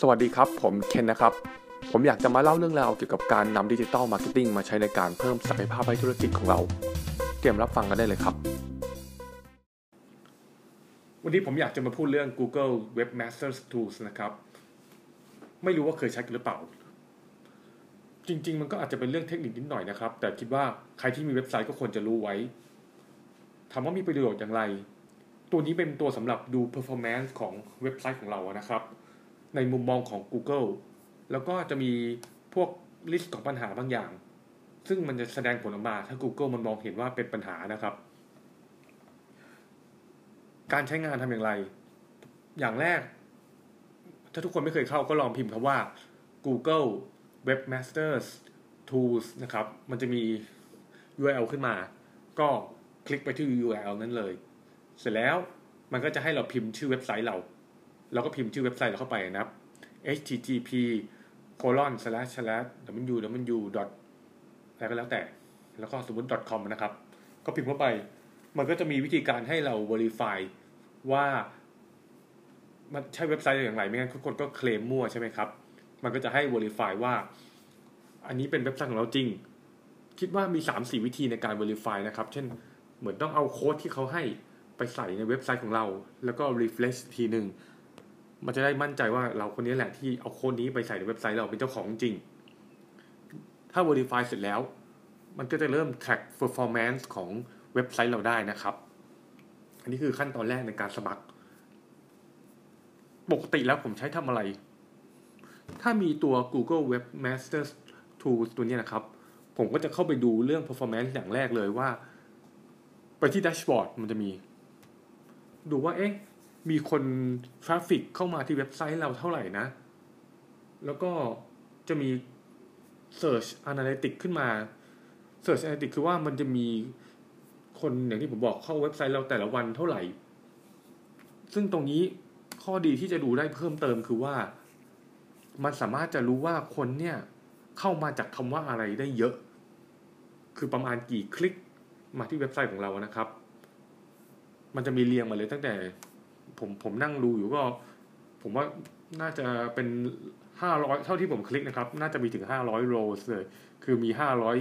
สวัสดีครับ ผมเคนนะครับ ผมอยากจะมาเล่าเรื่องราวเกี่ยวกับการนำ digital marketing มาใช้ในการเพิ่มศักยภาพให้ธุรกิจของเรา เตรียมรับฟังกันได้เลยครับ วันนี้ผมอยากจะมาพูดเรื่อง Google Webmasters Tools นะครับ ไม่รู้ว่าเคยใช้กันหรือเปล่า จริง ๆ มันก็อาจจะเป็นเรื่องเทคนิคนิดหน่อยนะครับ แต่คิดว่าใครที่มีเว็บไซต์ก็ควรจะรู้ไว้ถามว่ามีประโยชน์อย่างไร ตัวนี้เป็นตัวสำหรับดู performance ของเว็บไซต์ของเรานะครับ ในมุมมองของ Google แล้วก็จะมีพวกลิสต์ของปัญหาบางอย่าง ซึ่งมันจะแสดงผลออกมาถ้า Google มันมองเห็นว่าเป็นปัญหานะครับ การใช้งานทำอย่างไร อย่างแรก ถ้าทุกคนไม่เคยเข้าก็ลองพิมพ์คำว่า Google Webmasters Tools นะครับ มันจะมี URL ขึ้นมา ก็คลิกไปที่ URL นั้นเลย เสร็จแล้วมันก็จะให้เราพิมพ์ชื่อเว็บไซต์เรา เราก็พิมพ์ชื่อเว็บไซต์เราเข้าไปนะครับ http colon slash slash w w dot อะไรก็แล้วแต่ แล้วก็สมมติ .com นะครับ ก็พิมพ์เข้าไป มันก็จะมีวิธีการให้เรา verify ว่า มันใช่เว็บไซต์อย่างไร ไม่งั้นทุกคนก็เคลมมั่วใช่ไหมครับ มันก็จะให้ verify ว่า อันนี้เป็นเว็บไซต์ของเราจริง คิดว่ามี 3-4 วิธีในการ verify นะครับ เช่น เหมือนต้องเอาโค้ดที่เขาให้ไปใส่ในเว็บไซต์ของเรา แล้วก็ refresh ทีหนึ่ง มันจะได้มั่นใจว่าเราคนนี้แหละที่เอาโค้ดนี้ไปใส่ในเว็บไซต์เราเป็นเจ้าของจริง ถ้า verify เสร็จแล้ว มันก็จะเริ่ม track performance ของเว็บไซต์เราได้นะครับ อันนี้คือขั้นตอนแรกในการสมัคร ปกติแล้วผมใช้ทำอะไร ถ้ามีตัว Google Webmasters Tools ตัวนี้นะครับ ผมก็จะเข้าไปดูเรื่อง performance อย่างแรกเลยว่า ไปที่ dashboard มันจะมี ดูว่าเอ๊ะ มีคน traffic เข้ามาที่เว็บไซต์เราเท่าไหร่นะ แล้วก็จะมี Search Analytics ขึ้นมา Search Analytics คือว่ามันจะมีคนอย่างที่ผมบอกเข้าเว็บไซต์เราแต่ละวันเท่าไหร่ ซึ่งตรงนี้ข้อดีที่จะดูได้เพิ่มเติมคือว่า มันสามารถจะรู้ว่าคนเนี่ยเข้ามาจากคำว่าอะไรได้เยอะ คือประมาณกี่คลิกมาที่เว็บไซต์ของเรานะครับ มันจะมีเรียงมาเลยตั้งแต่ ผมผมนั่งดูอยู่ก็ ผมว่าน่าจะเป็นห้าร้อยเท่าที่ผมคลิกนะครับ น่าจะมีถึงห้าร้อยโรสเลย คือมีห้าร้อย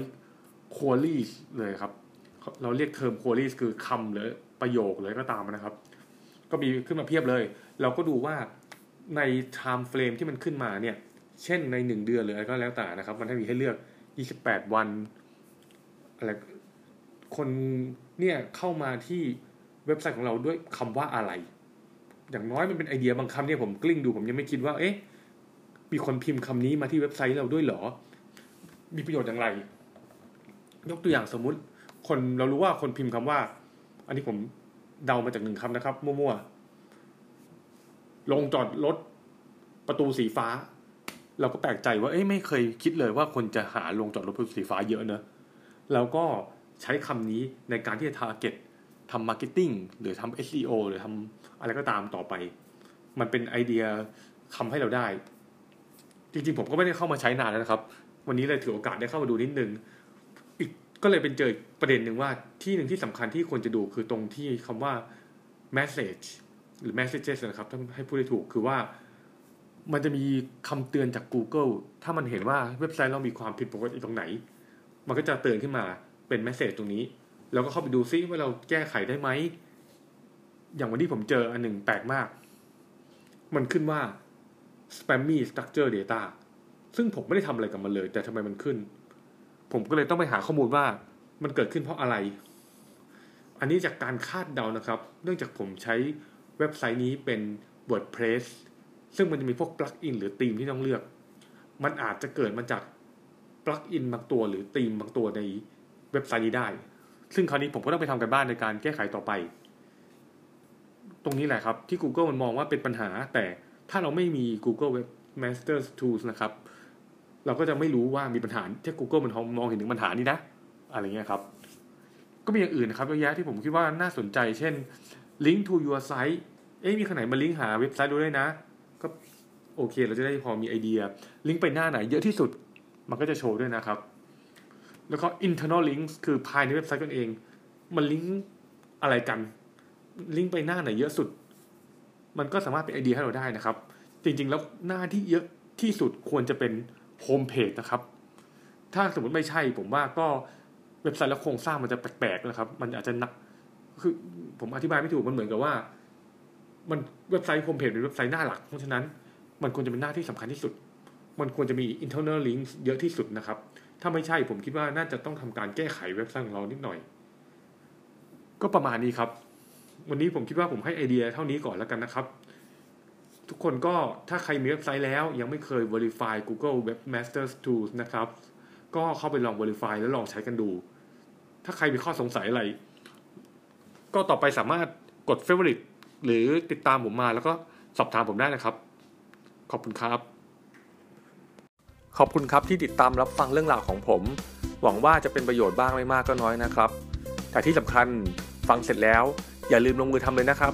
ควอลี่เลยครับ เราเรียก term query คือคำหรือประโยคเลยก็ตามนะครับ ก็มีขึ้นมาเพียบเลย เราก็ดูว่าใน time frame ที่มันขึ้นมาเนี่ย เช่นในหนึ่งเดือนหรืออะไรก็แล้วแต่นะครับ มันให้มีให้เลือกยี่สิบแปดวันอะไรคนเนี่ยเข้ามาที่เว็บไซต์ของเราด้วยคำว่าอะไร อย่างน้อยมันเป็นไอเดียบางคำเนี่ยผมคลิกดูผมยังไม่คิดว่า เอ๊ะ มีคนพิมพ์คำนี้มาที่เว็บไซต์เราด้วยเหรอ มีประโยชน์อย่างไร ยกตัวอย่างสมมุติ คนเรารู้ว่าคนพิมพ์คำว่า อันนี้ผมเดามาจากหนึ่งคำนะครับ มั่วๆ โรงจอดรถประตูสีฟ้า เราก็แปลกใจว่า เอ๊ะไม่เคยคิดเลยว่าคนจะหาโรงจอดรถประตูสีฟ้าเยอะเนอะแล้วก็ใช้คำนี้ในการที่จะ target ทำ marketing หรือทำ SEO หรือทำอะไรก็ตามต่อไป มันเป็นไอเดียทำให้เราได้ จริงๆ ผมก็ไม่ได้เข้ามาใช้นานแล้วนะครับ วันนี้เลยถือโอกาสได้เข้ามาดูนิดนึง อีกก็เลยเป็นเจอประเด็นหนึ่งว่าที่หนึ่งที่สำคัญที่ควรจะดูคือตรงที่คำว่า message หรือ messages นะครับถ้าให้พูดได้ถูกคือว่ามันจะมีคำเตือนจาก Google ถ้ามันเห็นว่าเว็บไซต์เรามีความผิดปกติตรงไหน มันก็จะเตือนขึ้นมาเป็น message ตรงนี้ แล้วก็เข้าไปดูซิว่าเราแก้ไขได้ไหม อย่างวันที่ผมเจออันหนึ่งแปลกมาก มันขึ้นว่า spammy structure data ซึ่งผมไม่ได้ทำอะไรกับมันเลย แต่ทำไมมันขึ้น ผมก็เลยต้องไปหาข้อมูลว่ามันเกิดขึ้นเพราะอะไร อันนี้จากการคาดเดานะครับ เนื่องจากผมใช้เว็บไซต์นี้เป็น WordPress ซึ่งมันจะมีพวกปลั๊กอินหรือธีมที่ต้องเลือก มันอาจจะเกิดมาจากปลั๊กอินบางตัวหรือธีมบางตัวในเว็บไซต์นี้ได้ ซึ่งคราวนี้ผมก็ต้องไปทำกันบ้านในการแก้ไขต่อไป ตรงนี้แหละครับที่ Google มันมองว่าเป็นปัญหา แต่ถ้าเราไม่มี Google Webmasters Tools นะครับ เราก็จะไม่รู้ว่ามีปัญหาที่ Google มันมองเห็นถึงปัญหานี้นะ อะไรเงี้ยครับ ก็มีอย่างอื่นนะครับเยอะแยะที่ผมคิดว่าน่าสนใจ เช่น link to your site เอ๊ะมีขนาดมาลิงก์หาเว็บไซต์ดูได้นะ ก็โอเค เราจะได้พอมีไอเดีย ลิงก์ไปหน้าไหนเยอะที่สุด มันก็จะโชว์ด้วยนะครับ แล้วก็ internal links คือภายในเว็บไซต์กันเอง มันลิงก์อะไรกัน ลิงก์ไปหน้าไหนเยอะสุด มันก็สามารถเป็นไอเดียให้เราได้นะครับ จริงๆ แล้วหน้าที่เยอะที่สุดควรจะเป็นโฮมเพจนะครับ ถ้าสมมติไม่ใช่ผมว่าก็เว็บไซต์และโครงสร้างมันจะแปลกๆนะครับ มันอาจจะนักคือผมอธิบายไม่ถูกมันเหมือนกับว่า มันเว็บไซต์โฮมเพจเป็นเว็บไซต์หน้าหลัก เพราะฉะนั้นมันควรจะเป็นหน้าที่สำคัญที่สุด มันควรจะมี internal links เยอะที่สุดนะครับ ถ้าไม่ใช่ผมคิดว่าน่าจะต้องทำการแก้ไขเว็บไซต์ของเรานิดหน่อย ก็ประมาณนี้ครับ วันนี้ผมคิดว่าผมให้ไอเดียเท่านี้ก่อนแล้วกันนะครับ ทุกคนก็ถ้าใครมีเว็บไซต์แล้ว ยังไม่เคย verify Google Webmaster Tools นะครับ ก็เข้าไปลอง verify แล้วลองใช้กันดู ถ้าใครมีข้อสงสัยอะไร ก็ต่อไปสามารถกด favorite หรือติดตามผมมาแล้วก็สอบถามผมได้นะครับ ขอบคุณครับ ขอบคุณครับที่ติดตามรับฟังเรื่องราวของผม หวังว่าจะเป็นประโยชน์บ้างไม่มากก็น้อยนะครับ แต่ที่สำคัญฟังเสร็จแล้ว อย่าลืมลงมือทำเลยนะครับ